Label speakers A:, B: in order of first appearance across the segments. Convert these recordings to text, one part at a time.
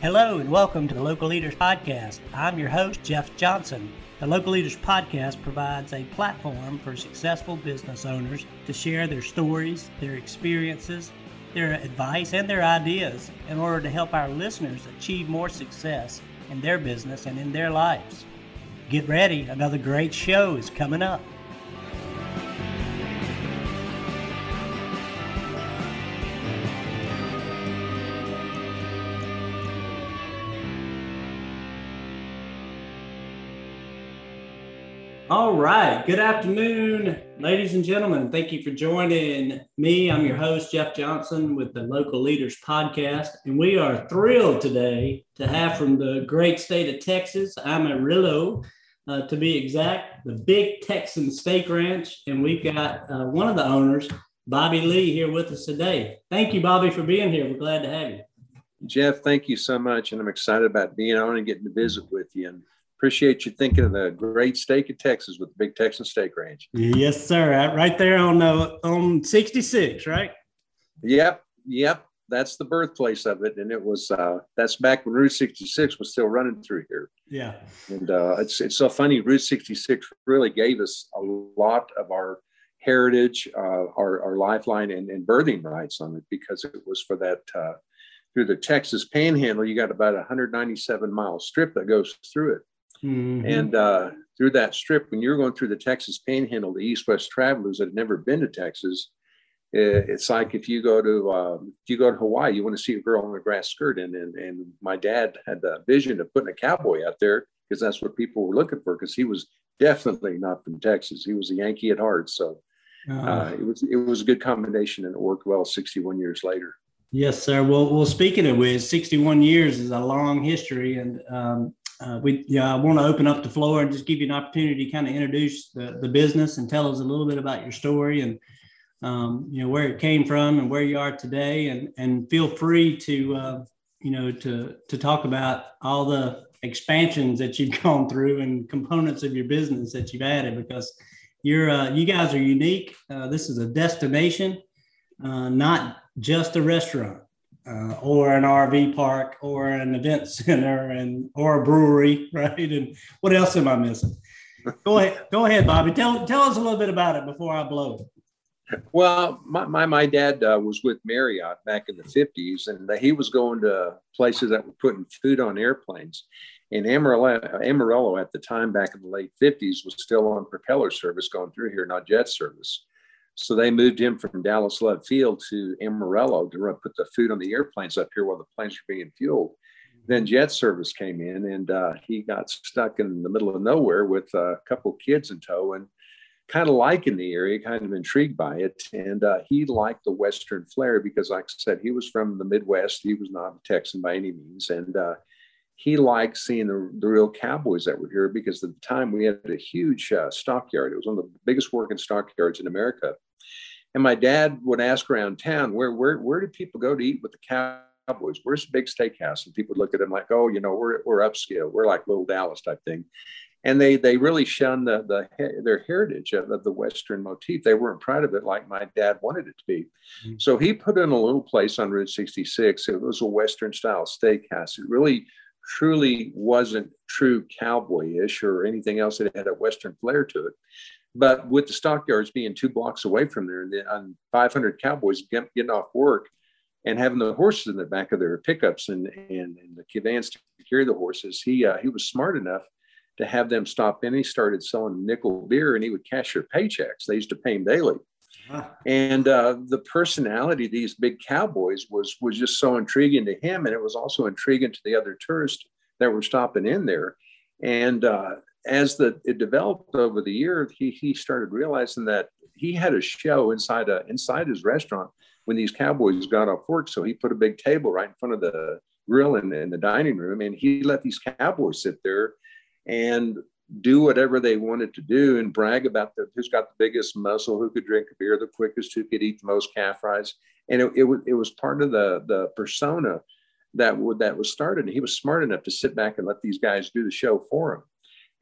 A: Hello and welcome to the Local Leaders Podcast. I'm your host, Jeff Johnson. The Local Leaders Podcast provides a platform for successful business owners to share their stories, their experiences, their advice, and their ideas in order to help our listeners achieve more success in their business and in their lives. Get ready, another great show is coming up. Right. Good afternoon, ladies and gentlemen. Thank you for joining me. I'm your host, Jeff Johnson, with the Local Leaders Podcast. And we are thrilled today to have from the great state of Texas, Amarillo, uh, to be exact, the Big Texan Steak Ranch. And we've got uh, one of the owners, Bobby Lee, here with us today. Thank you, Bobby, for being here. We're glad to have you.
B: Jeff, thank you so much. And I'm excited about being on and getting to visit with you. And appreciate you thinking of the great steak of Texas with the Big Texan Steak Ranch.
A: Yes, sir. Right there on uh, on 66, right?
B: Yep, yep. That's the birthplace of it, and it was uh, that's back when Route 66 was still running through here.
A: Yeah,
B: and uh, it's it's so funny. Route 66 really gave us a lot of our heritage, uh, our our lifeline, and, and birthing rights on it because it was for that uh, through the Texas Panhandle. You got about a 197 mile strip that goes through it Mm-hmm. And uh, through that strip, when you're going through the Texas Panhandle, the East-West travelers that have never been to Texas, it's like if you go to um, if you go to Hawaii, you want to see a girl in a grass skirt, and and, and my dad had the vision of putting a cowboy out there because that's what people were looking for. Because he was definitely not from Texas; he was a Yankee at heart. So uh-huh. uh, it was it was a good combination, and it worked well. 61 years later.
A: Yes, sir. Well, well, speaking of which, 61 years is a long history, and um, uh, we yeah, I want to open up the floor and just give you an opportunity to kind of introduce the, the business and tell us a little bit about your story and um, you know where it came from and where you are today and and feel free to uh, you know to to talk about all the expansions that you've gone through and components of your business that you've added because you're uh, you guys are unique. Uh, this is a destination, uh, not just a restaurant uh, or an RV park or an event center and or a brewery, right? And what else am I missing? Go ahead, go ahead, Bobby. Tell tell us a little bit about it before I blow.
B: Well, my my, my dad uh, was with Marriott back in the fifties, and he was going to places that were putting food on airplanes. And Amarillo, Amarillo at the time, back in the late fifties, was still on propeller service going through here, not jet service. So they moved him from Dallas Love Field to Amarillo to put the food on the airplanes up here while the planes were being fueled. Then jet service came in, and uh, he got stuck in the middle of nowhere with a couple kids in tow, and kind of liking the area, kind of intrigued by it. And uh, he liked the Western flair because, like I said, he was from the Midwest. He was not a Texan by any means, and uh, he liked seeing the, the, real cowboys that were here because at the time we had a huge uh, stockyard. It was one of the biggest working stockyards in America. And my dad would ask around town, where where where do people go to eat with the cowboys? Where's the big steakhouse? And people would look at him like, oh, you know, we're we're upscale. We're like little Dallas type thing. And they they really shunned the, the their heritage of, of the Western motif. They weren't proud of it like my dad wanted it to be. Mm-hmm. So he put in a little place on Route 66. It was a Western style steakhouse. It really truly wasn't true cowboyish or anything else that had a Western flair to it. But with the stockyards being two blocks away from there, and, the, 500 cowboys get, getting off work and having the horses in the back of their pickups and, and, and the vans to carry the horses, he uh, he was smart enough to have them stop in. He started selling nickel beer, and he would cash their paychecks. They used to pay him daily. And uh, the personality of these big cowboys was was just so intriguing to him, and it was also intriguing to the other tourists that were stopping in there. And uh, as the it developed over the year, he he started realizing that he had a show inside a inside his restaurant when these cowboys got off work. So he put a big table right in front of the grill in, in the dining room, and he let these cowboys sit there and do whatever they wanted to do and brag about the, who's got the biggest muscle, who could drink a beer the quickest, who could eat the most calf fries. And it, it, was, it was part of the, the persona that, would, that was started. And he was smart enough to sit back and let these guys do the show for him.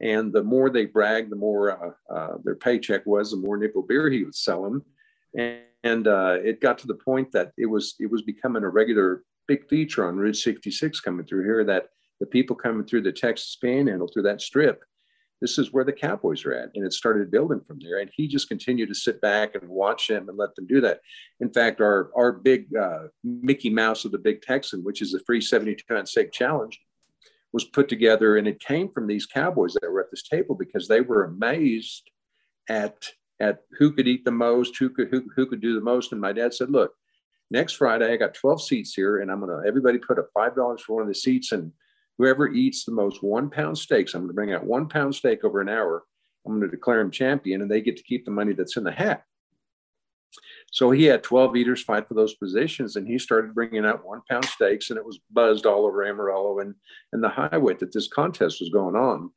B: And the more they bragged, the more uh, uh, their paycheck was, the more nickel beer he would sell them. And, and uh, it got to the point that it was it was becoming a regular big feature on Route 66 coming through here. That the people coming through the Texas Panhandle through that strip, this is where the Cowboys are at, and it started building from there. And he just continued to sit back and watch them and let them do that. In fact, our our big uh, Mickey Mouse of the Big Texan, which is a free 72 ounce steak challenge, was put together, and it came from these Cowboys that were at this table because they were amazed at at who could eat the most, who could who, who could do the most. And my dad said, "Look, next Friday I got 12 seats here, and I'm gonna everybody put up five dollars for one of the seats, and whoever eats the most one pound steaks, I'm gonna bring out one pound steak over an hour. I'm gonna declare him champion, and they get to keep the money that's in the hat." So he had 12 eaters fight for those positions, and he started bringing out one pound steaks, and it was buzzed all over Amarillo and, and the highway that this contest was going on.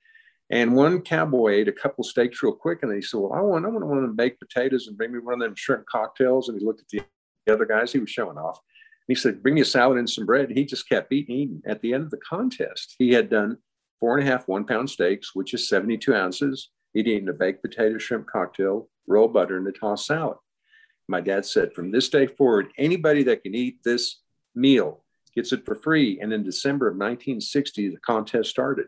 B: And one cowboy ate a couple steaks real quick, and he said, "Well, I want, I want one of them baked potatoes and bring me one of them shrimp cocktails." And he looked at the other guys; he was showing off. And he said, "Bring me a salad and some bread." And he just kept eating, eating. At the end of the contest, he had done four and a half one-pound steaks, which is 72 ounces. Eaten a baked potato shrimp cocktail, roll butter, and a tossed salad. My dad said, "From this day forward, anybody that can eat this meal gets it for free." And in December of 1960, the contest started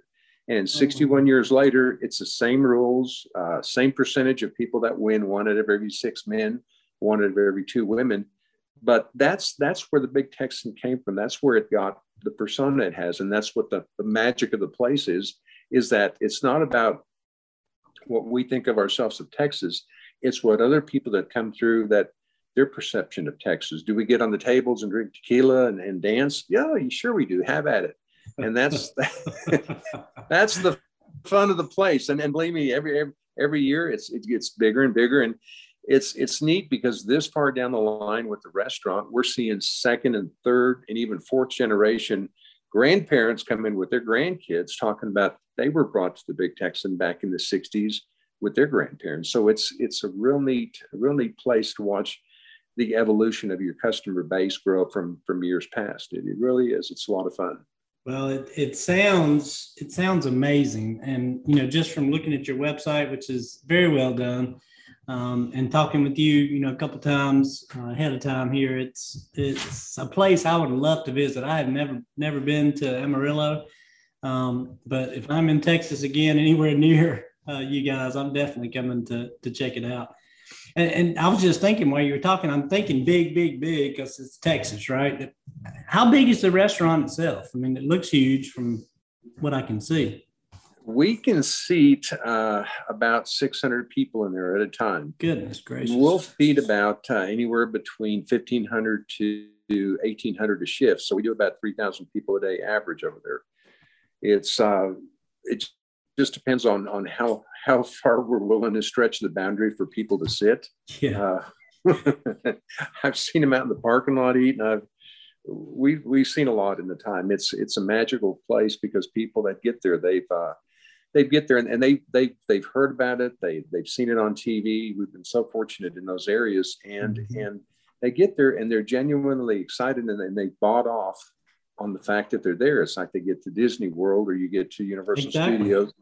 B: and 61 years later, it's the same rules, uh, same percentage of people that win, one out of every six men, one out of every two women. But that's that's where the big Texan came from. That's where it got the persona it has, and that's what the, the magic of the place is. Is that it's not about what we think of ourselves of Texas. It's what other people that come through that their perception of Texas. Do we get on the tables and drink tequila and, and dance? Yeah, sure we do. Have at it and that's that's the fun of the place. And, and believe me, every, every every year it's it gets bigger and bigger, and it's it's neat because this far down the line with the restaurant, we're seeing second and third and even fourth generation grandparents come in with their grandkids talking about they were brought to the Big Texan back in the '60s with their grandparents. So it's it's a real neat real neat place to watch the evolution of your customer base grow from from years past. It, it really is. It's a lot of fun.
A: Well, it, it sounds it sounds amazing, and you know, just from looking at your website, which is very well done, um, and talking with you, you know, a couple times uh, ahead of time here, it's it's a place I would love to visit. I have never never been to Amarillo, um, but if I'm in Texas again, anywhere near uh, you guys, I'm definitely coming to to check it out. And, and, I was just thinking while you were talking, I'm thinking big, big, big because it's Texas, right? How big is the restaurant itself? I mean, it looks huge from what I can see.
B: We can seat uh, about 600 people in there at a time.
A: Goodness gracious.
B: We'll feed about uh, anywhere between 1,500 to 1,800 a shift. So we do about 3,000 people a day average over there. It's uh, it just depends on on how how far we're willing to stretch the boundary for people to sit.
A: Yeah.
B: Uh, I've seen them out in the parking lot eating. I've we've we've seen a lot in the time. It's it's a magical place because people that get there, they've uh, they get there and, and they they they've heard about it. They they've seen it on TV. We've been so fortunate in those areas, and mm-hmm. and they get there and they're genuinely excited and, and they bought off on the fact that they're there. It's like they get to Disney World or you get to Universal exactly. Studios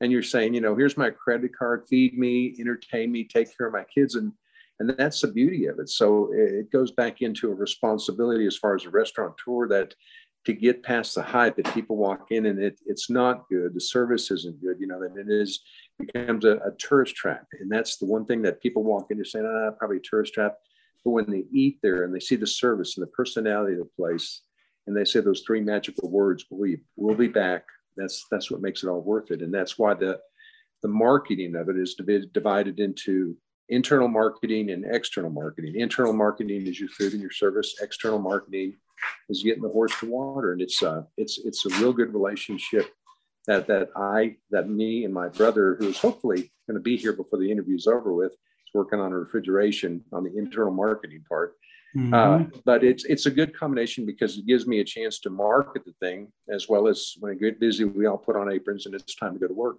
B: and you're saying, you know, here's my credit card, feed me, entertain me, take care of my kids. And and that's the beauty of it. So it goes back into a responsibility as far as a restaurateur that to get past the hype that people walk in and it, it's not good, the service isn't good, you know, that it is becomes a, a, tourist trap. And that's the one thing that people walk into say, ah, probably tourist trap. But when they eat there and they see the service and the personality of the place, and they say those three magical words, we we'll be back, that's that's what makes it all worth it, and that's why the the marketing of it is divided into internal marketing and external marketing. Internal marketing is your food and your service. External marketing is getting the horse to water, and it's uh, it's it's a real good relationship that that I that me and my brother, who's hopefully going to be here before the interview is over with, is working on a refrigeration on the internal marketing part. Mm-hmm. Uh, but it's it's a good combination because it gives me a chance to market the thing as well as when I get busy, we all put on aprons and it's time to go to work.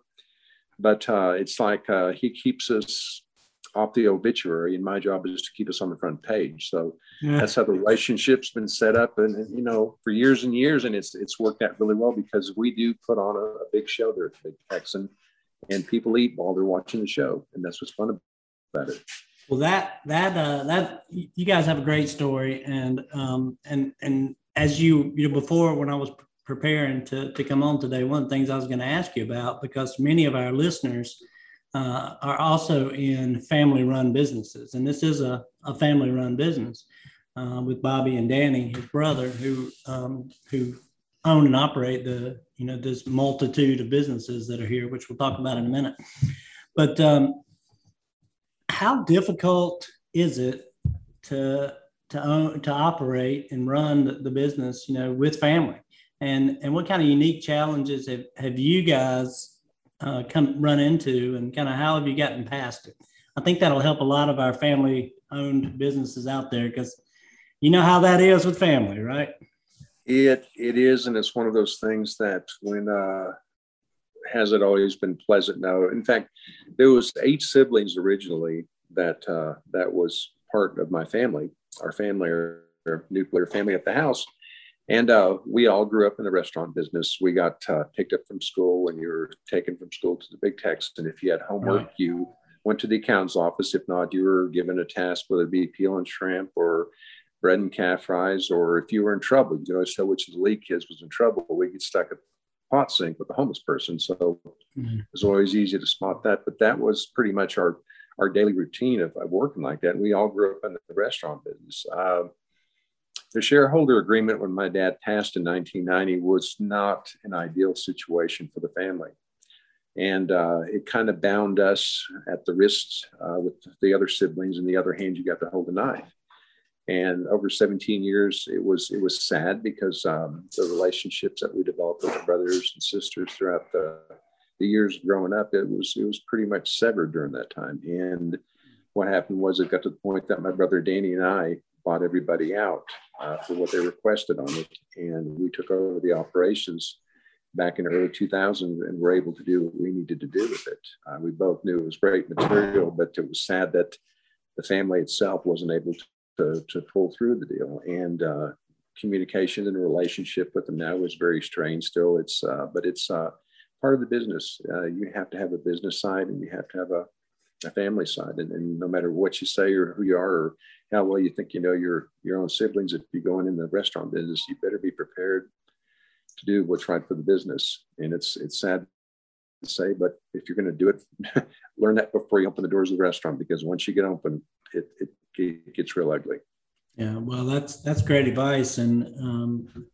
B: But uh, it's like uh, he keeps us off the obituary, and my job is to keep us on the front page. So yeah. that's how the relationship's been set up, and, and, you know, for years and years, and it's it's worked out really well because we do put on a, a big show there at Big Texan, and people eat while they're watching the show, and that's what's fun about it.
A: Well, that that uh, that you guys have a great story, and um, and and as you you know before when I was preparing to to come on today, one of the things I was going to ask you about because many of our listeners uh, are also in family-run businesses, and this is a, a family-run business uh, with Bobby and Danny, his brother, who um, who own and operate the you know this multitude of businesses that are here, which we'll talk about in a minute. But um, how difficult is it to to own to operate and run the, the business, you know, with family? And and what kind of unique challenges have, have you guys uh, come run into, and kind of how have you gotten past it? I think that'll help a lot of our family owned businesses out there because you know how that is with family, right?
B: It it is, and it's one of those things that when uh, has it always been pleasant? No. In fact, there was eight siblings originally that uh, that was part of my family, our family, our, nuclear family at the house. And uh, we all grew up in the restaurant business. We got uh, picked up from school when you were taken from school to the big Texan. And if you had homework, you went to the accountant's office. If not, you were given a task, whether it be peeling shrimp or bread and calf fries, or if you were in trouble, you know, tell which of the Lee kids was in trouble. We get stuck at sink with a homeless person. So mm-hmm. it was always easy to spot that. But that was pretty much our our daily routine of, of working like that. And we all grew up in the restaurant business. Uh, the shareholder agreement when my dad passed in 1990 was not an ideal situation for the family. And uh, it kind of bound us at the wrists uh, with the other siblings. and the other hand, you got to hold a knife. And over 17 years, it was it was sad because um, the relationships that we developed with our brothers and sisters throughout the, the years growing up, it was it was pretty much severed during that time. And what happened was it got to the point that my brother Danny and I bought everybody out uh, for what they requested on it, and we took over the operations back in the early 2000 and were able to do what we needed to do with it. Uh, we both knew it was great material, but it was sad that the family itself wasn't able to to, pull through the deal. And uh, communication and relationship with them now is very strained still. It's, uh, but it's uh, part of the business. Uh, you have to have a business side and you have to have a, a family side. And, and, no matter what you say or who you are or how well you think you know your, your own siblings, if you're going in the restaurant business, you better be prepared to do what's right for the business. And it's, it's sad to say, but if you're going to do it, learn that before you open the doors of the restaurant, because once you get open, it, it it gets real ugly.
A: Yeah, well, that's that's great advice, and um,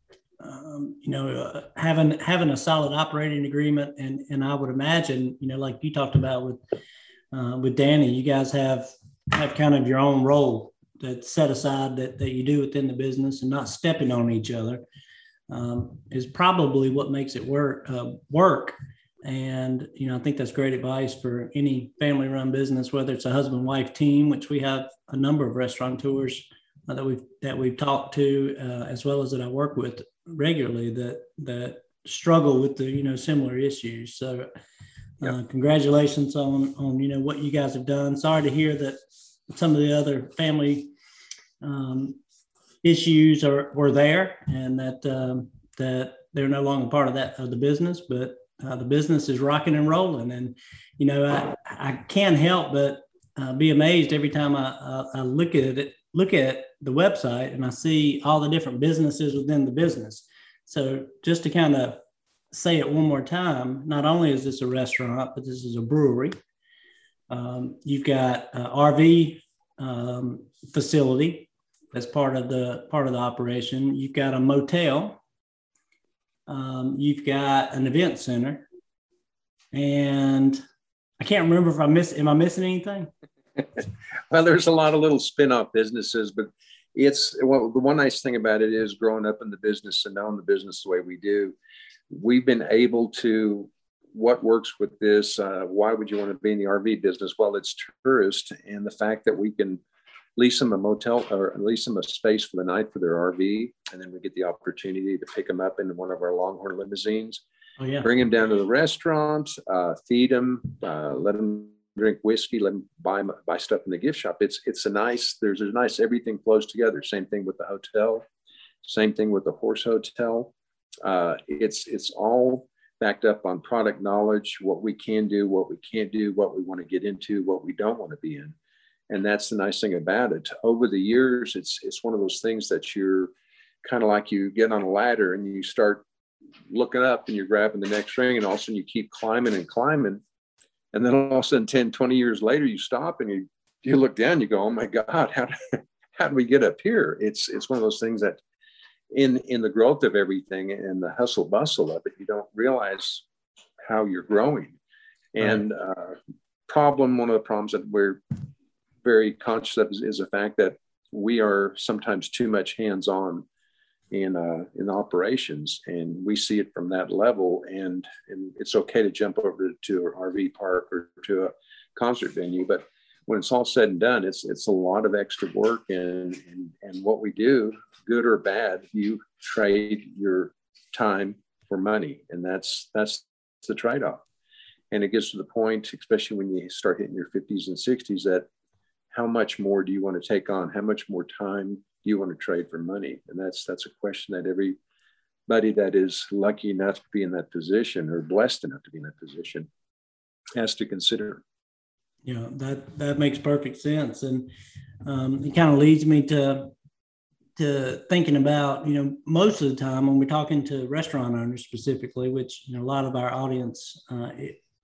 A: um, you know, uh, having having a solid operating agreement, and and I would imagine, you know, like you talked about with uh, with Danny, you guys have have kind of your own role that's set aside that that you do within the business, and not stepping on each other um, is probably what makes it work uh, work. And you know, I think that's great advice for any family-run business, whether it's a husband-wife team, which we have a number of restaurateurs uh, that we've that we've talked to, uh, as well as that I work with regularly that that struggle with the you know similar issues. So, uh, congratulations on on you know what you guys have done. Sorry to hear that some of the other family um, issues are were there, and that um, that they're no longer part of that of the business, but uh, the business is rocking and rolling. And, you know, I, I can't help but uh, be amazed every time I, I, I, look at it, look at the website and I see all the different businesses within the business. So just to kind of say it one more time, not only is this a restaurant, but this is a brewery. Um, you've got an RV um, facility that's part of the part of the operation. You've got a motel um, you've got an event center, and I can't remember if I miss. Am I missing anything?
B: well, there's a lot of little spin-off businesses, but it's well, the one nice thing about it is growing up in the business and knowing the business the way we do, we've been able to what works with this. Uh, why would you want to be in the RV business? Well, it's tourist, and the fact that we can lease them a motel or lease them a space for the night for their RV, and then we get the opportunity to pick them up in one of our Longhorn limousines. Oh, yeah. Bring them down to the restaurant, uh, feed them, uh, let them drink whiskey, let them buy buy stuff in the gift shop. It's it's a nice. There's a nice. Everything flows together. Same thing with the hotel. Same thing with the horse hotel. Uh, it's it's all backed up on product knowledge, what we can do, what we can't do, what we want to get into, what we don't want to be in and that's the nice thing about it. Over the years, it's it's one of those things that you're kind of like you get on a ladder and you start looking up and you're grabbing the next ring, and all of a sudden you keep climbing and climbing, and then all of a sudden 10, 20 years later, you stop and you you look down, you go, oh my God, how do, how do we get up here? It's it's one of those things that in in the growth of everything and the hustle bustle of it, you don't realize how you're growing. And uh, problem, one of the problems that we're very conscious of is, is the fact that we are sometimes too much hands-on in uh, in operations, and we see it from that level. And, and it's okay to jump over to an RV park or to a concert venue, but when it's all said and done, it's it's a lot of extra work, and and, and what we do, good or bad, you trade your time for money, and that's that's the trade-off. And it gets to the point, especially when you start hitting your 50s and 60s, that how much more do you want to take on? How much more time do you want to trade for money? And that's that's a question that everybody that is lucky enough to be in that position or blessed enough to be in that position has to consider.
A: Yeah, that that makes perfect sense, and um, it kind of leads me to to thinking about you know most of the time when we're talking to restaurant owners specifically, which you know a lot of our audience uh,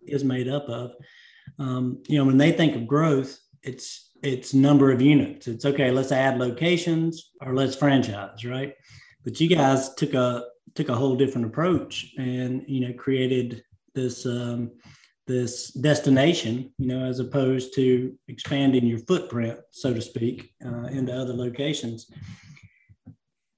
A: is made up of. Um, you know, when they think of growth, it's it's number of units. It's okay, let's add locations or let's franchise, right? But you guys took a took a whole different approach and you know created this um, this destination, you know, as opposed to expanding your footprint, so to speak, uh, into other locations.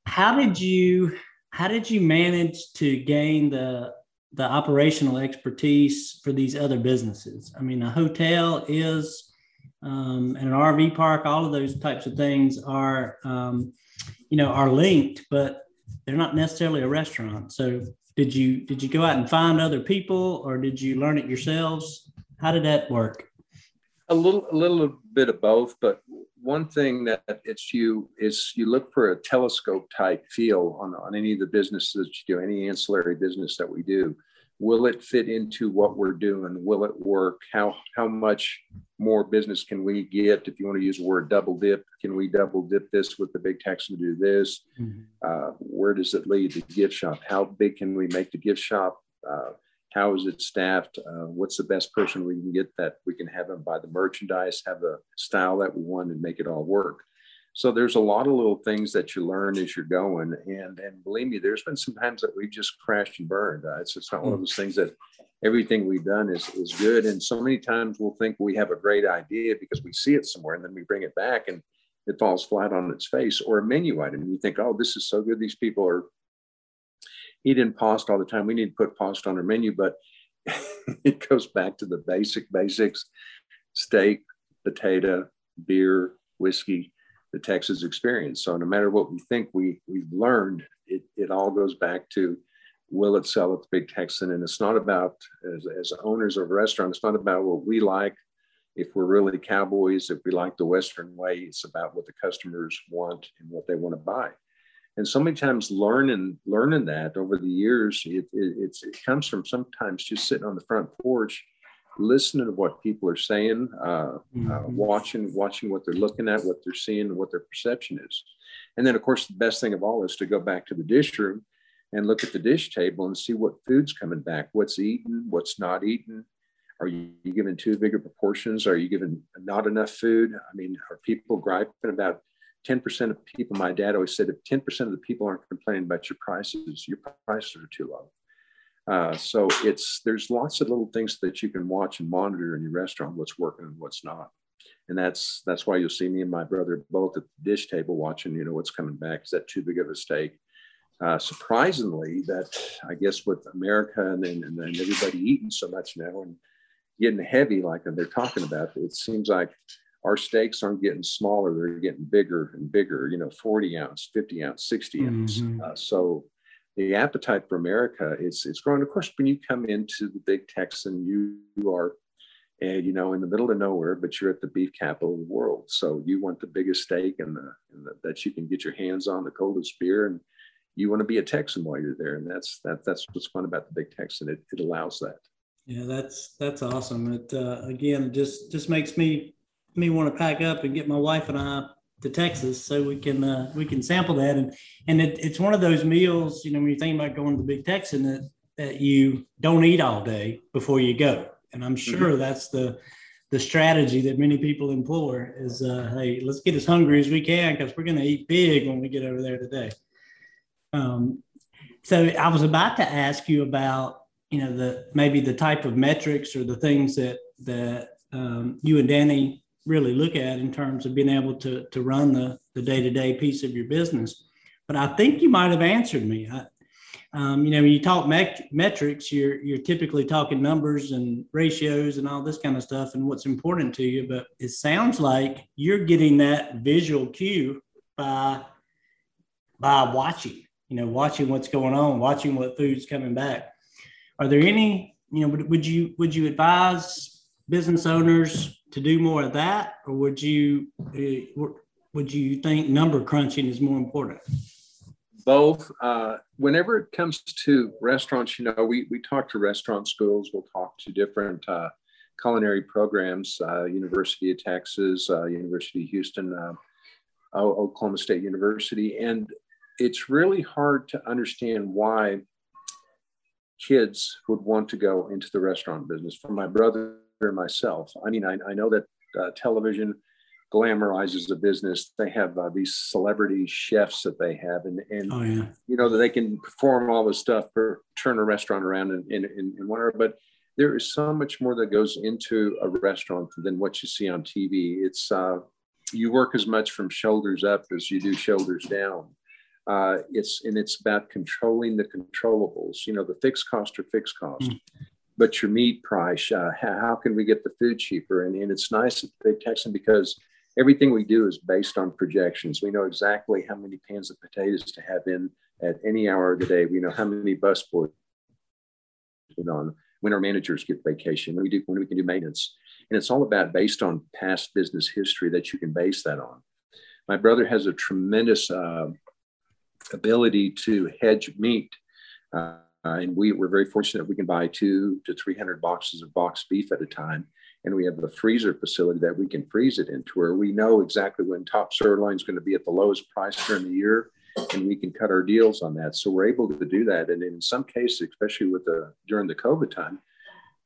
A: How did you how did you manage to gain the the operational expertise for these other businesses? I mean, a hotel is um, and an RV park, all of those types of things are, um, you know, are linked, but they're not necessarily a restaurant. So did you did you go out and find other people, or did you learn it yourselves? How did that work?
B: A little a little bit of both, but one thing that it's you is you look for a telescope type feel on, on any of the businesses that you do, any ancillary business that we do will it fit into what we're doing? Will it work? How how much more business can we get? If you want to use the word double dip can we double dip this with the big tax to do this? Mm-hmm. uh, where does it lead the gift shop? How big can we make the gift shop? Uh, how is it staffed? Uh, what's the best person we can get that we can have them buy the merchandise have the style that we want and make it all work so there's a lot of little things that you learn as you're going. And and believe me, there's been some times that we've just crashed and burned. Uh, it's just not one of hmm. those things that everything we've done is, is good. And so many times we'll think we have a great idea because we see it somewhere and then we bring it back and it falls flat on its face or a menu item. You think, oh, this is so good. These people are eating pasta all the time. We need to put pasta on our menu, but it goes back to the basic basics steak, potato, beer, whiskey the Texas experience. So no matter what we think we we've learned, it, it all goes back to will it sell at the Big Texan? And it's not about as, as owners of a restaurant, it's not about what we like. If we're really cowboys, if we like the Western way, it's about what the customers want and what they want to buy. And so many times learning learning that over the years, it, it, it comes from sometimes just sitting on the front porch listening to what people are saying, uh, uh mm-hmm. uh, watching watching what they're looking at, what they're seeing, what their perception is. And then, of course, the best thing of all is to go back to the dish room and look at the dish table and see what food's coming back, what's eaten, what's not eaten. Are you, you giving too big of proportions? Are you giving not enough food? I mean, are people griping about 10% of people? My dad always said if 10% of the people aren't complaining about your prices, your prices are too low. Uh, so it's there's lots of little things that you can watch and monitor in your restaurant what's working and what's not. And that's that's why you'll see me and my brother both at the dish table watching you know what's coming back. Is that too big of a steak? Uh, surprisingly that i guess with america and then and then everybody eating so much now and getting heavy like they're talking about it seems like our steaks aren't getting smaller they're getting bigger and bigger you know 40 ounce 50 ounce 60 ounce. Mm-hmm. uh, so the appetite for America is it's growing. Of course, when you come into the big Texan, you, you are, and you know, in the middle of nowhere, but you're at the beef capital of the world. So you want the biggest steak and, the, and the, that you can get your hands on, the coldest beer, and you want to be a Texan while you're there. And that's that that's what's fun about the big Texan. It, it allows that.
A: Yeah, that's that's awesome. It uh, again just just makes me me want to pack up and get my wife and I to Texas so we can uh, we can sample that and and it, it's one of those meals you know when you think about going to the Big Texan that that you don't eat all day before you go and I'm mm-hmm. sure mm-hmm. that's the the strategy that many people employ is uh, hey let's get as hungry as we can because we're going to eat big when we get over there today. Um, so I was about to ask you about you know the maybe the type of metrics or the things that that um, you and Danny really look at in terms of being able to, to run the, the day-to-day piece of your business. But I think you might have answered me. I, um, you know, when you talk met- metrics, you're you're typically talking numbers and ratios and all this kind of stuff and what's important to you. But it sounds like you're getting that visual cue by by watching. You know, watching what's going on, watching what food's coming back. Are there any? You know, would, would you would you advise business owners to do more of that, or would you uh, would you think number crunching is more important?
B: Both. Uh, whenever it comes to restaurants, you know, we we talk to restaurant schools. We'll talk to different uh, culinary programs. Uh, University of Texas, uh, University of Houston, uh, Oklahoma State University, and it's really hard to understand why kids would want to go into the restaurant business. For my brother myself. I mean, I, I know that uh, television glamorizes the business. They have uh, these celebrity chefs that they have, and and oh, yeah. you know that they can perform all this stuff for turn a restaurant around in in, in, in whatever. But there is so much more that goes into a restaurant than what you see on TV. It's uh, you work as much from shoulders up as you do shoulders down. Uh, it's and it's about controlling the controllables. You know, the fixed cost are fixed cost. Mm but your meat price, uh, how, how, can we get the food cheaper? And, and it's nice at Big Texan because everything we do is based on projections. We know exactly how many pans of potatoes to have in at any hour of the day. We know how many bus boards on when our managers get vacation, when we do when we can do maintenance. And it's all about based on past business history that you can base that on. My brother has a tremendous uh, ability to hedge meat. Uh, Uh, and we, we're very fortunate we can buy two to 300 boxes of boxed beef at a time. And we have the freezer facility that we can freeze it into where we know exactly when top sirloin is going to be at the lowest price during the year. And we can cut our deals on that. So we're able to do that. And in some cases, especially with the during the COVID time,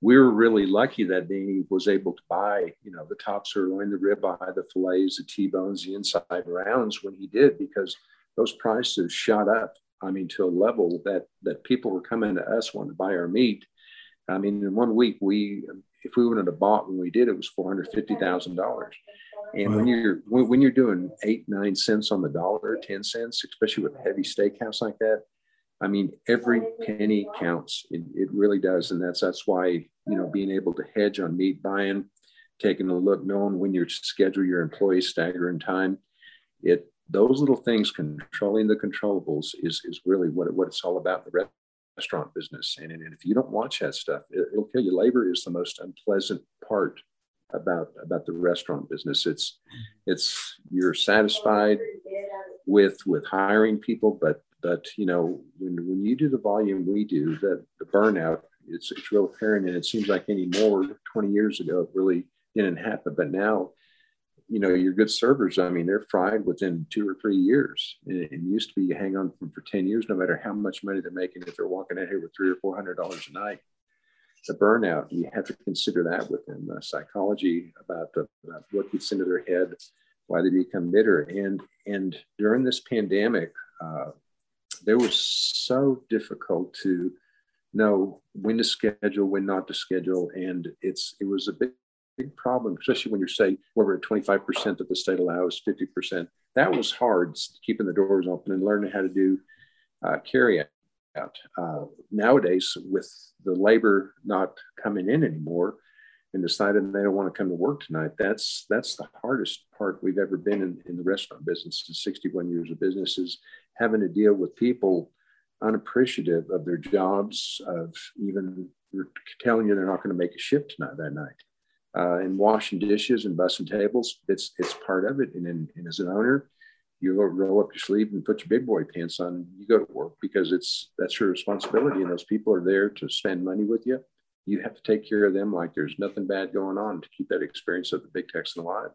B: we were really lucky that Danny was able to buy, you know, the top sirloin, the ribeye, the fillets, the T-bones, the inside rounds when he did, because those prices shot up I mean, to a level that that people were coming to us wanting to buy our meat. I mean, in one week, we if we wouldn't have bought when we did, it was four hundred fifty thousand dollars. And wow. when you're when, when, you're doing eight nine cents on the dollar, ten cents, especially with a heavy steakhouse like that, I mean, every penny counts. It, it really does, and that's that's why you know being able to hedge on meat buying, taking a look, knowing when you schedule your employees stagger in time, it those little things controlling the controllables is is really what, what it's all about the restaurant business. And, and if you don't watch that stuff it, will kill you. Labor is the most unpleasant part about about the restaurant business. It's it's you're satisfied with with hiring people but but you know when when you do the volume we do the the burnout it's it's real apparent. And it seems like anymore 20 years ago it really didn't happen. But now you know, your good servers, I mean, they're fried within two or three years. It used to be you hang on them for 10 years, no matter how much money they're making, if they're walking in here with three or four hundred dollars a night. The burnout, you have to consider that within the psychology about, the, about what gets into their head, why they become bitter. And and during this pandemic, uh, there was so difficult to know when to schedule, when not to schedule, and it's it was a big big problem, especially when you're saying we're at 25% of the state allows 50%. That was hard, keeping the doors open and learning how to do uh, carry out. Uh, nowadays, with the labor not coming in anymore and deciding they don't want to come to work tonight, that's that's the hardest part we've ever been in, in the restaurant business in 61 years of business is having to deal with people unappreciative of their jobs, of even telling you they're not going to make a shift tonight that night uh, and washing dishes and bussing tables. It's it's part of it. And, and, as an owner, you roll up your sleeve and put your big boy pants on. You go to work because it's that's your responsibility, and those people are there to spend money with you. you have to take care of them like there's nothing bad going on to keep that experience of the Big Texan alive.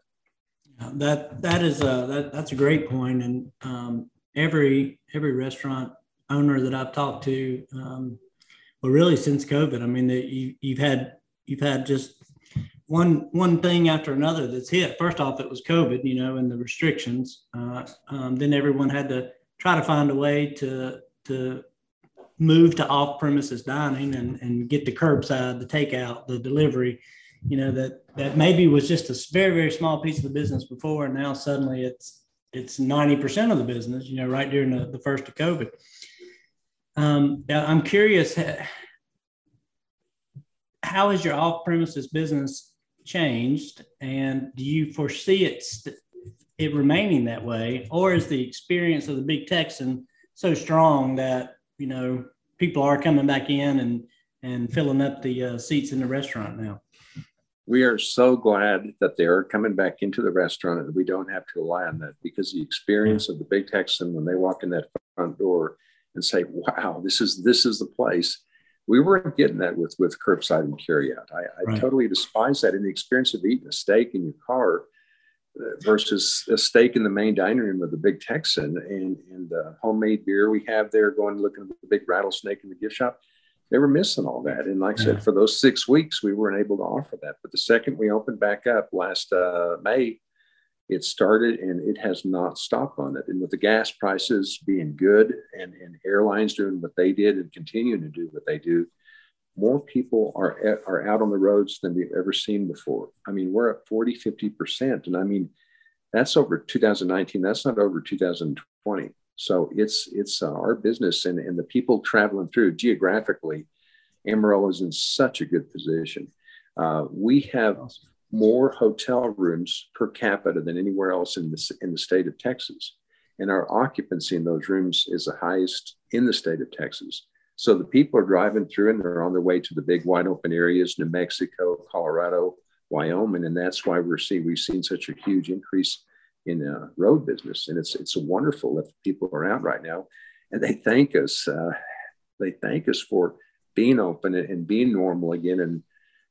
A: That that is a that, that's a great point. point, and um, every every restaurant owner that I've talked to, um, well, really since COVID, I mean, the, you, you've had you've had just one one thing after another that's hit. First off, it was COVID, you know, and the restrictions. Uh, um, then everyone had to try to find a way to to move to off premises dining and, and get the curbside, the takeout, the delivery, you know, that that maybe was just a very, very small piece of the business before. And now suddenly it's it's 90% of the business, you know, right during the, the first of COVID. Um, I'm curious, how has your off premises business changed? And do you foresee it, it remaining that way? Or is the experience of the Big Texan so strong that you know people are coming back in and and filling up the uh, seats in the restaurant now.
B: We are so glad that they are coming back into the restaurant and we don't have to rely on that because the experience of the Big Texan when they walk in that front door and say, "Wow, this is this is the place." We weren't getting that with with curbside and carryout. I, I right. totally despise that. In the experience of eating a steak in your car, versus a steak in the main dining room of the Big Texan and, and the homemade beer we have there, going looking at the big rattlesnake in the gift shop. They were missing all that. And like I said, for those six weeks, we weren't able to offer that. But the second we opened back up last uh, May, it started and it has not stopped on it. And with the gas prices being good and, and airlines doing what they did and continuing to do what they do, more people are, are out on the roads than we've ever seen before. I mean, we're at 40, 50%. And I mean, that's over 2019. That's not over 2020. So it's, it's uh, our business and, and the people traveling through geographically, Amarillo is in such a good position. Uh, we have more hotel rooms per capita than anywhere else in the, in the state of Texas. And our occupancy in those rooms is the highest in the state of Texas. So the people are driving through and they're on their way to the big wide open areas, New Mexico, Colorado, Wyoming, and that's why we're seeing we've seen such a huge increase in uh, road business, and it's it's wonderful that people are out right now, and they thank us. Uh, they thank us for being open and, and being normal again, and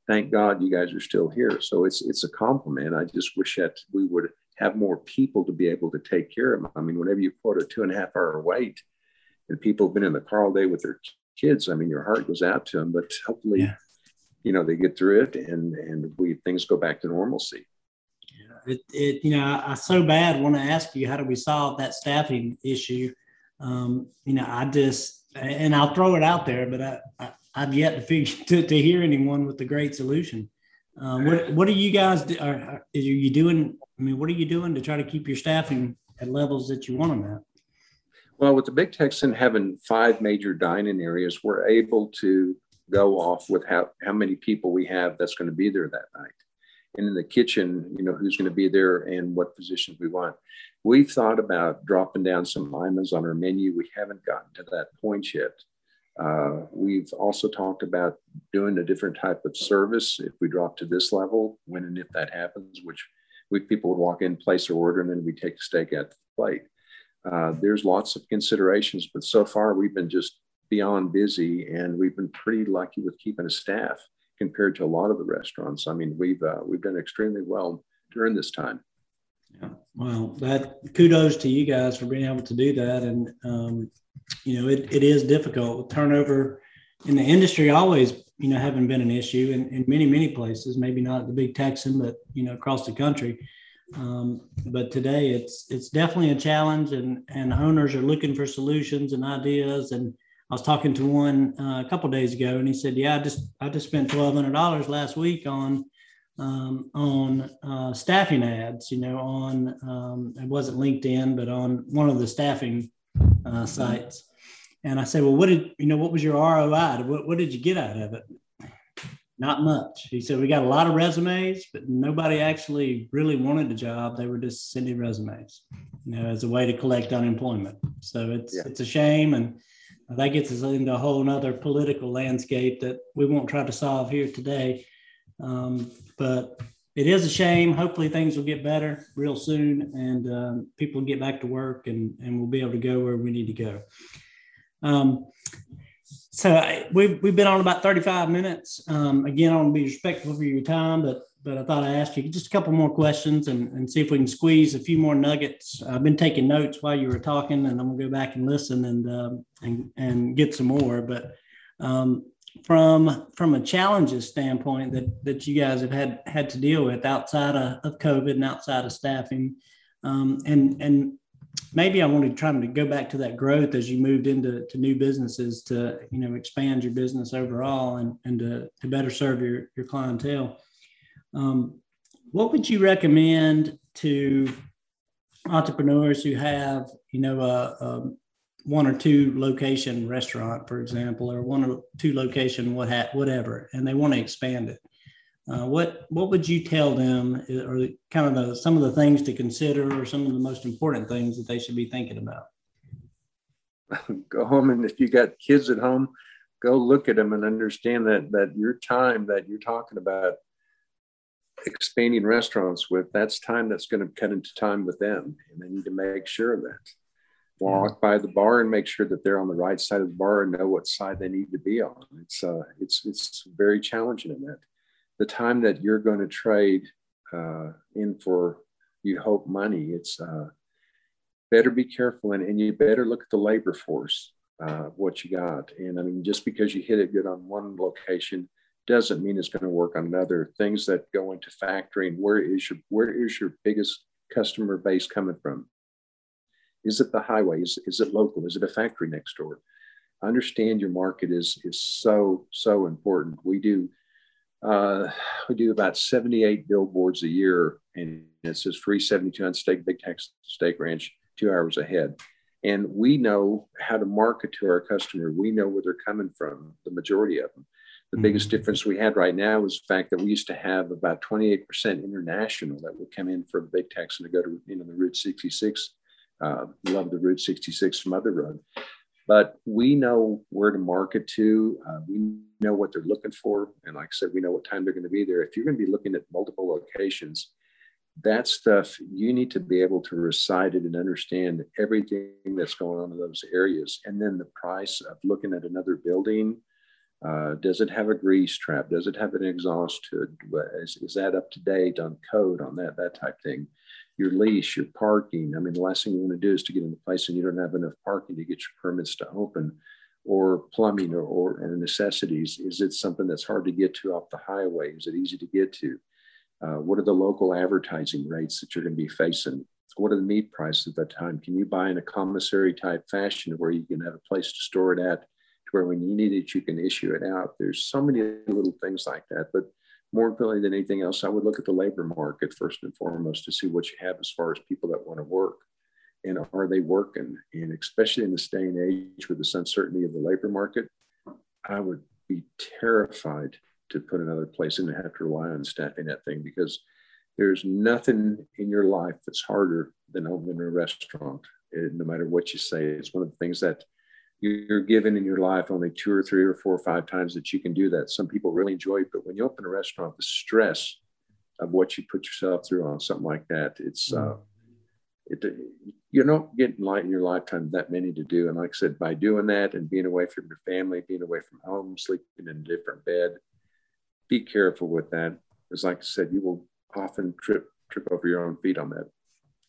B: thank God you guys are still here. So it's it's a compliment. I just wish that we would have more people to be able to take care of them. I mean, whenever you quote a two and a half hour wait, and people have been in the car all day with their kids, I mean, your heart goes out to them, but hopefully, yeah. you know, they get through it and, and we, things go back to normalcy.
A: Yeah, it, it, you know, I, I so bad want to ask you, how do we solve that staffing issue? Um, you know, I just, and I'll throw it out there, but I, I have yet to figure to, to hear anyone with the great solution. Um, what what are you guys? Are, are you doing? I mean, what are you doing to try to keep your staffing at levels that you want them at?
B: Well, with the Big Texan having five major dining areas, we're able to go off with how, how many people we have that's going to be there that night. And in the kitchen, you know, who's going to be there and what positions we want. We've thought about dropping down some items on our menu. We haven't gotten to that point yet. Uh, we've also talked about doing a different type of service if we drop to this level, when and if that happens, which we, people would walk in, place their order, and then we take a steak at the plate. Uh, there's lots of considerations, but so far we've been just beyond busy, and we've been pretty lucky with keeping a staff compared to a lot of the restaurants. I mean, we've uh, we've done extremely well during this time.
A: Yeah, well, that kudos to you guys for being able to do that, and um, you know, it, it is difficult. Turnover in the industry always, you know, haven't been an issue in, in many many places. Maybe not the Big Texan, but you know, across the country. Um, but today it's it's definitely a challenge, and and owners are looking for solutions and ideas. And I was talking to one uh, a couple days ago, and he said, "Yeah, I just I just spent twelve hundred dollars last week on um, on uh, staffing ads. You know, on um, it wasn't LinkedIn, but on one of the staffing uh, sites." And I said, "Well, what did you know? What was your ROI? What what did you get out of it?" Not much. He said we got a lot of resumes, but nobody actually really wanted the job. They were just sending resumes, you know, as a way to collect unemployment. So it's yeah. it's a shame, and that gets us into a whole other political landscape that we won't try to solve here today. Um, but it is a shame. Hopefully, things will get better real soon, and um, people get back to work, and and we'll be able to go where we need to go. Um, so I, we've, we've been on about 35 minutes. Um, again, I want to be respectful for your time, but but I thought I'd ask you just a couple more questions and, and see if we can squeeze a few more nuggets. I've been taking notes while you were talking, and I'm gonna go back and listen and um, and and get some more. But um, from from a challenges standpoint that that you guys have had had to deal with outside of, of COVID and outside of staffing, um, and and maybe I wanted to try to go back to that growth as you moved into to new businesses to you know expand your business overall and and to, to better serve your your clientele. Um, what would you recommend to entrepreneurs who have you know a, one or two location restaurant, for example, or one or two location what ha- whatever, and they want to expand it? Uh, what what would you tell them or kind of the, some of the things to consider or some of the most important things that they should be thinking about
B: go home and if you got kids at home go look at them and understand that that your time that you're talking about expanding restaurants with that's time that's going to cut into time with them and they need to make sure of that walk by the bar and make sure that they're on the right side of the bar and know what side they need to be on it's uh it's it's very challenging in that the time that you're going to trade uh, in for, you hope, money, it's uh, better be careful and, and you better look at the labor force, uh, what you got. And I mean, just because you hit it good on one location doesn't mean it's going to work on another. Things that go into factoring, where is your where is your biggest customer base coming from? Is it the highway? Is, is it local? Is it a factory next door? Understand your market is is so so important. We do uh, we do about 78 billboards a year, and it says free 72 on steak, Big Texan Steak Ranch, two hours ahead. And we know how to market to our customer. We know where they're coming from, the majority of them. The mm-hmm. biggest difference we had right now is the fact that we used to have about 28% international that would come in from Big Tex and to go to you know the Route 66. Uh, love the Route 66 Mother Road but we know where to market to. Uh, we know what they're looking for. And like I said, we know what time they're going to be there. If you're going to be looking at multiple locations, that stuff, you need to be able to recite it and understand everything that's going on in those areas. And then the price of looking at another building. Uh, does it have a grease trap? Does it have an exhaust hood? Is, is that up to date on code on that, that type thing? Your lease, your parking. I mean, the last thing you want to do is to get in a place and you don't have enough parking to get your permits to open, or plumbing or, or, or necessities. Is it something that's hard to get to off the highway? Is it easy to get to? Uh, what are the local advertising rates that you're going to be facing? What are the meat prices at that time? Can you buy in a commissary type fashion where you can have a place to store it at, to where when you need it, you can issue it out? There's so many little things like that. But more importantly than anything else, I would look at the labor market first and foremost to see what you have as far as people that want to work and are they working? And especially in this day and age with this uncertainty of the labor market, I would be terrified to put another place in and have to rely on staffing that thing because there's nothing in your life that's harder than opening a restaurant. Eh, no matter what you say, it's one of the things that you're given in your life only two or three or four or five times that you can do that. Some people really enjoy it, but when you open a restaurant, the stress of what you put yourself through on something like that, it's uh, it, you don't get light in your lifetime that many to do. And like I said, by doing that and being away from your family, being away from home, sleeping in a different bed, be careful with that. Because like I said, you will often trip trip over your own feet on that.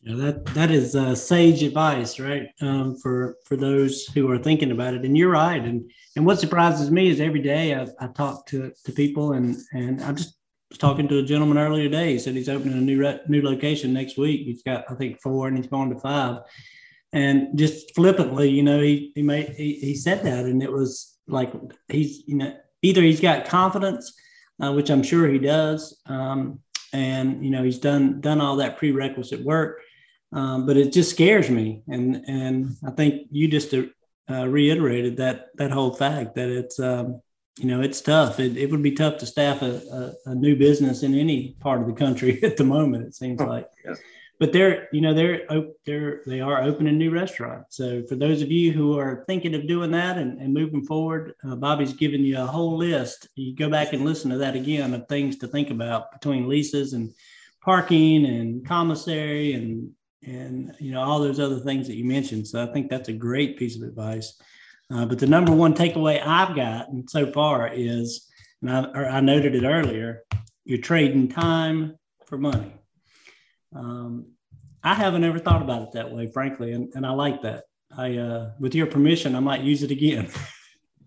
A: Yeah, that that is uh, sage advice, right? Um, for for those who are thinking about it. And you're right. And and what surprises me is every day I, I talk to to people, and and I just was talking to a gentleman earlier today. He said he's opening a new re- new location next week. He's got I think four, and he's going to five. And just flippantly, you know, he he made he, he said that, and it was like he's you know either he's got confidence, uh, which I'm sure he does, um, and you know he's done done all that prerequisite work um, but it just scares me. And and I think you just uh, reiterated that that whole fact that it's um, you know it's tough. It, it would be tough to staff a, a, a, new business in any part of the country at the moment. It seems like. Yeah. But they're, you know, they're they're they are opening new restaurants. So for those of you who are thinking of doing that and, and moving forward, uh, Bobby's given you a whole list. You go back and listen to that again of things to think about between leases and parking and commissary and and you know all those other things that you mentioned so i think that's a great piece of advice Uh, but the number one takeaway I've gotten so far is, and I, I noted it earlier, you're trading time for money. Um, I haven't ever thought about it that way, frankly, and, and I like that. I, uh, with your permission, I might use it again.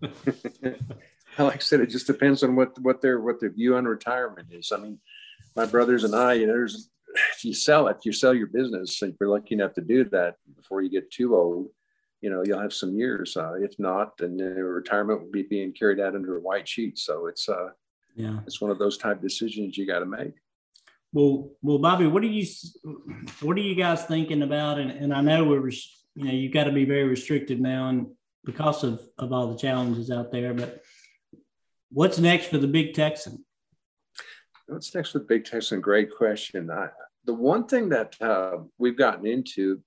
B: like I said, it just depends on what what their what their view on retirement is. I mean, my brothers and I, you know, there's if you sell if you sell your business, if you're lucky enough to do that before you get too old, you know, you'll have some years. Uh, if not, then your retirement will be being carried out under a white sheet. So it's uh, yeah, it's one of those type decisions you got to make.
A: Well, well, Bobby, what are you what are you guys thinking about? And, and I know we're you know you've got to be very restricted now, and because of of all the challenges out there. But what's next for the Big Texan?
B: What's next with Big Texan? Great question. I, the one thing that uh, we've gotten into,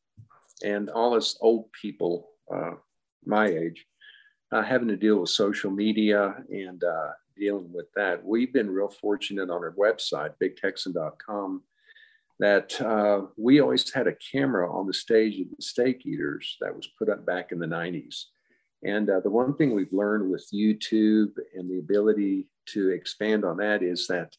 B: and all us old people uh, my age, uh, having to deal with social media and uh, dealing with that, we've been real fortunate on our website, bigtexan.com, that uh, we always had a camera on the stage of the steak eaters that was put up back in the 90s. And uh, the one thing we've learned with YouTube and the ability to expand on that is that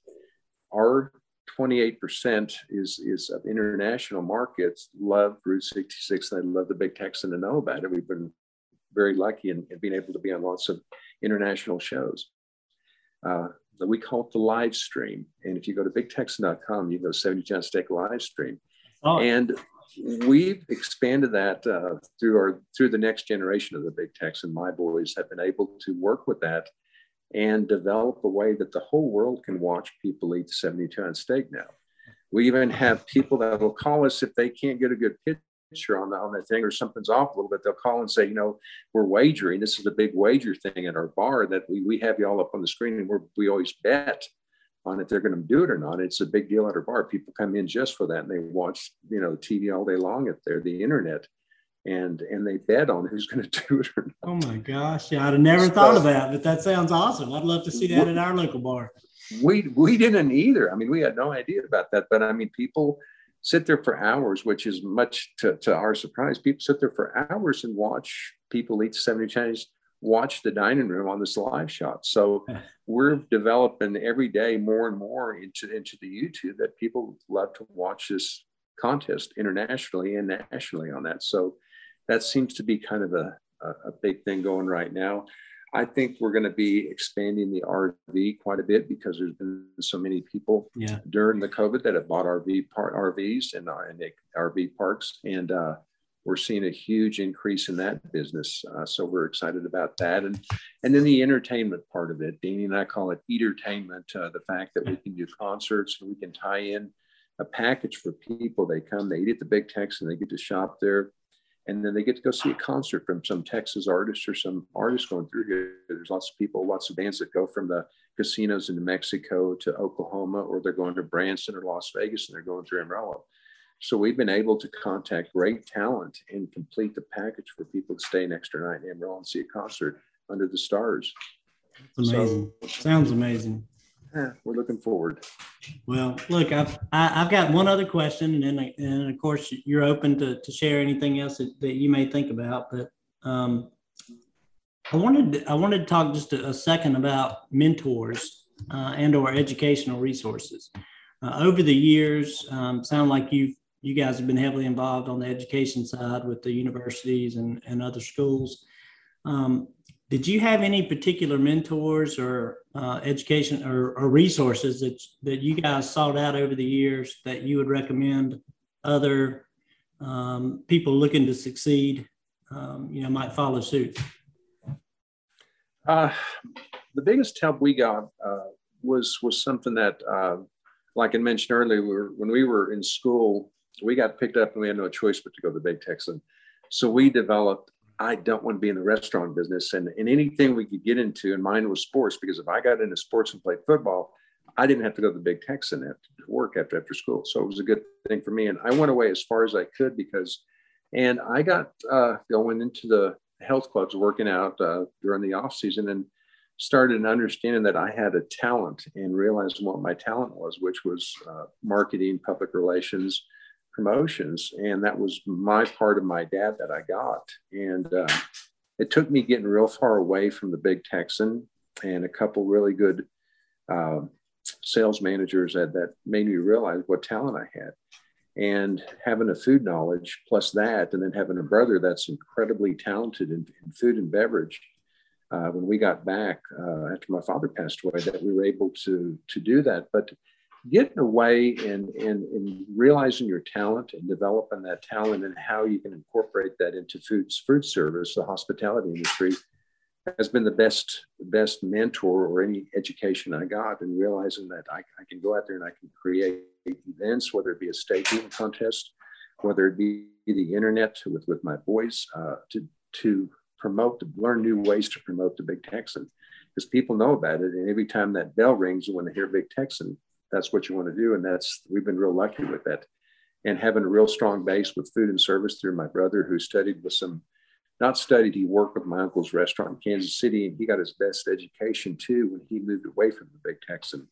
B: our 28% is, is of international markets love Route 66 and they love the Big Texan to know about it. We've been very lucky in, in being able to be on lots of international shows. Uh, we call it the live stream. And if you go to bigtexan.com, you go 70 Chance Steak live stream. Oh. And we've expanded that uh, through our through the next generation of the Big Texan. My boys have been able to work with that and develop a way that the whole world can watch people eat the 72 ounce steak now. We even have people that will call us if they can't get a good picture on, the, on that thing or something's off a little bit. They'll call and say, you know, we're wagering. This is a big wager thing at our bar that we, we have you all up on the screen and we we always bet on if they're going to do it or not. It's a big deal at our bar. People come in just for that and they watch, you know, TV all day long at there, the internet and and they bet on who's going to do it or not.
A: Oh my gosh! Yeah, I'd have never so, thought of that, but that sounds awesome. I'd love to see that at our local bar.
B: We we didn't either. I mean, we had no idea about that, but I mean, people sit there for hours, which is much to, to our surprise. People sit there for hours and watch people eat 70 Chinese, watch the dining room on this live shot. So we're developing every day more and more into, into the YouTube that people love to watch this contest internationally and nationally on that. So that seems to be kind of a, a, big thing going right now. I think we're going to be expanding the RV quite a bit because there's been so many people yeah. during the COVID that have bought RV par- RVs and, uh, and RV parks, and uh, we're seeing a huge increase in that business. Uh, so we're excited about that, and and then the entertainment part of it. Danny and I call it entertainment. Uh, the fact that we can do concerts and we can tie in a package for people. They come, they eat at the Big Texan, and they get to shop there and then they get to go see a concert from some Texas artist or some artist going through here. There's lots of people, lots of bands that go from the casinos in New Mexico to Oklahoma, or they're going to Branson or Las Vegas and they're going through Amarillo. So we've been able to contact great talent and complete the package for people to stay an extra night in Amarillo and see a concert under the stars.
A: That's amazing. So, Sounds amazing
B: yeah, we're looking forward.
A: Well, look, I've I, have i have got one other question, and then and of course you're open to, to share anything else that, that you may think about. But um, I wanted I wanted to talk just a, a second about mentors uh, and or educational resources. Uh, over the years, um, sound like you you guys have been heavily involved on the education side with the universities and, and other schools. Um, did you have any particular mentors or uh, education or, or, resources that, that you guys sought out over the years that you would recommend other um, people looking to succeed, um, you know, might follow suit?
B: Uh, the biggest help we got uh, was was something that, uh, like I mentioned earlier, we were, when we were in school, we got picked up and we had no choice but to go to the Big Texan. So we developed I don't want to be in the restaurant business. And, and anything we could get into, and mine was sports, because if I got into sports and played football, I didn't have to go to the Big Texan to work after after school. So it was a good thing for me. And I went away as far as I could because, and I got uh, going into the health clubs, working out uh, during the off season, and started understanding that I had a talent and realized what my talent was, which was uh, marketing, public relations, promotions, and that was my part of my dad that I got. And uh, it took me getting real far away from the big Texan and a couple really good uh, sales managers that, that made me realize what talent I had. And having a food knowledge plus that, and then having a brother that's incredibly talented in, in food and beverage. Uh, when we got back uh, after my father passed away, that we were able to to do that. But getting away and, and, and realizing your talent and developing that talent and how you can incorporate that into food, food service, the hospitality industry, has been the best best mentor or any education I got and realizing that I, I, can go out there and I can create events, whether it be a state eating contest, whether it be the internet with, with my boys uh, to, to promote, to learn new ways to promote the Big Texan because people know about it. And every time that bell rings, want to hear Big Texan, that's what you want to do. And that's, we've been real lucky with that. And having a real strong base with food and service through my brother who studied with some, not studied, he worked with my uncle's restaurant in Kansas City and he got his best education too when he moved away from the Big Texan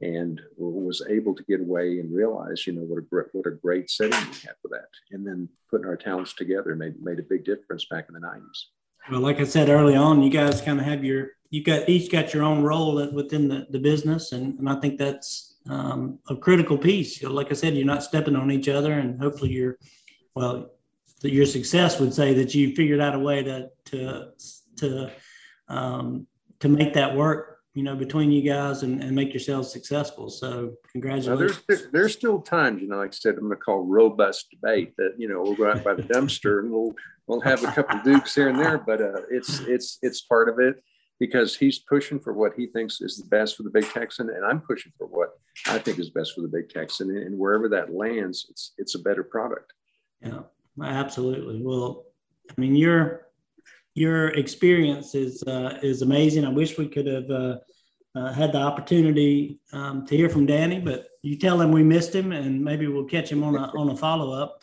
B: and was able to get away and realize, you know, what a great, what a great setting we had for that. And then putting our talents together made, made a big difference back in the 90s.
A: Well, like I said early on, you guys kind of have your you got each got your own role within the, the business, and, and I think that's um, a critical piece. Like I said, you're not stepping on each other, and hopefully you're well. Your success would say that you figured out a way to to to um, to make that work you know, between you guys and, and make yourselves successful. So congratulations.
B: there's, there's still times, you know, like I said, I'm going to call robust debate that, you know, we'll go out by the dumpster and we'll, we'll have a couple of dukes here and there, but uh, it's, it's, it's part of it because he's pushing for what he thinks is the best for the big Texan. And I'm pushing for what I think is best for the big Texan and wherever that lands, it's, it's a better product.
A: Yeah, absolutely. Well, I mean, you're, your experience is uh, is amazing. I wish we could have uh, uh, had the opportunity um, to hear from Danny, but you tell him we missed him, and maybe we'll catch him on a on a follow up.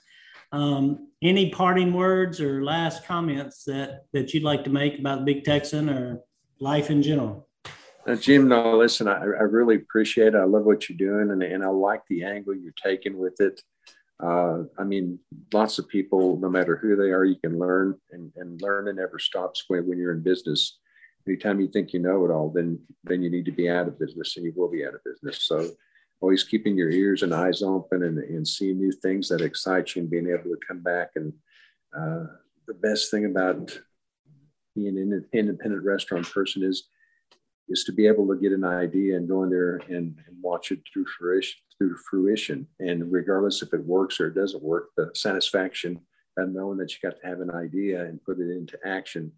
A: Um, any parting words or last comments that that you'd like to make about the Big Texan or life in general?
B: Uh, Jim, no, listen, I, I really appreciate it. I love what you're doing, and, and I like the angle you're taking with it. Uh, I mean, lots of people, no matter who they are, you can learn, and, and learning never stops when, when you're in business. Anytime you think you know it all, then then you need to be out of business, and you will be out of business. So, always keeping your ears and eyes open, and, and seeing new things that excite you, and being able to come back. And uh, the best thing about being an independent restaurant person is is to be able to get an idea and go in there and, and watch it through fruition through fruition. And regardless if it works or it doesn't work, the satisfaction of knowing that you got to have an idea and put it into action,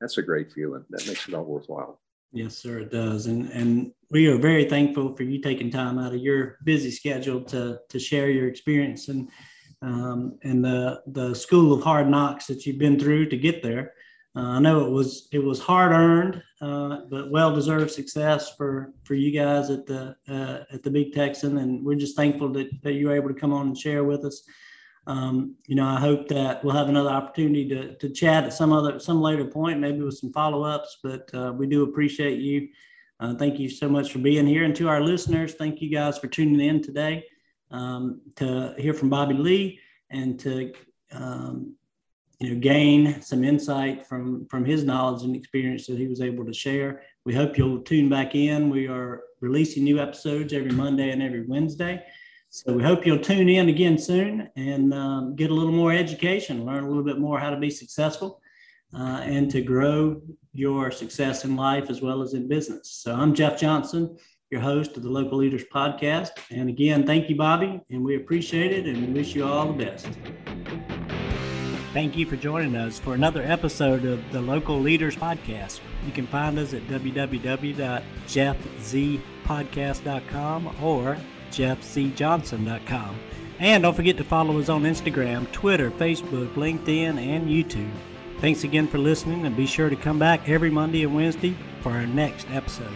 B: that's a great feeling. That makes it all worthwhile.
A: Yes, sir, it does. And and we are very thankful for you taking time out of your busy schedule to to share your experience and um, and the the school of hard knocks that you've been through to get there. Uh, I know it was it was hard earned, uh, but well deserved success for for you guys at the uh, at the Big Texan, and we're just thankful that, that you were able to come on and share with us. Um, you know, I hope that we'll have another opportunity to to chat at some other some later point, maybe with some follow ups. But uh, we do appreciate you. Uh, thank you so much for being here, and to our listeners, thank you guys for tuning in today um, to hear from Bobby Lee and to um, you know, gain some insight from from his knowledge and experience that he was able to share. We hope you'll tune back in. We are releasing new episodes every Monday and every Wednesday. So we hope you'll tune in again soon and um, get a little more education, learn a little bit more how to be successful uh, and to grow your success in life as well as in business. So I'm Jeff Johnson, your host of the Local Leaders Podcast. And again, thank you, Bobby, and we appreciate it and we wish you all the best. Thank you for joining us for another episode of the Local Leaders Podcast. You can find us at www.jeffzpodcast.com or jeffcjohnson.com. And don't forget to follow us on Instagram, Twitter, Facebook, LinkedIn, and YouTube. Thanks again for listening, and be sure to come back every Monday and Wednesday for our next episode.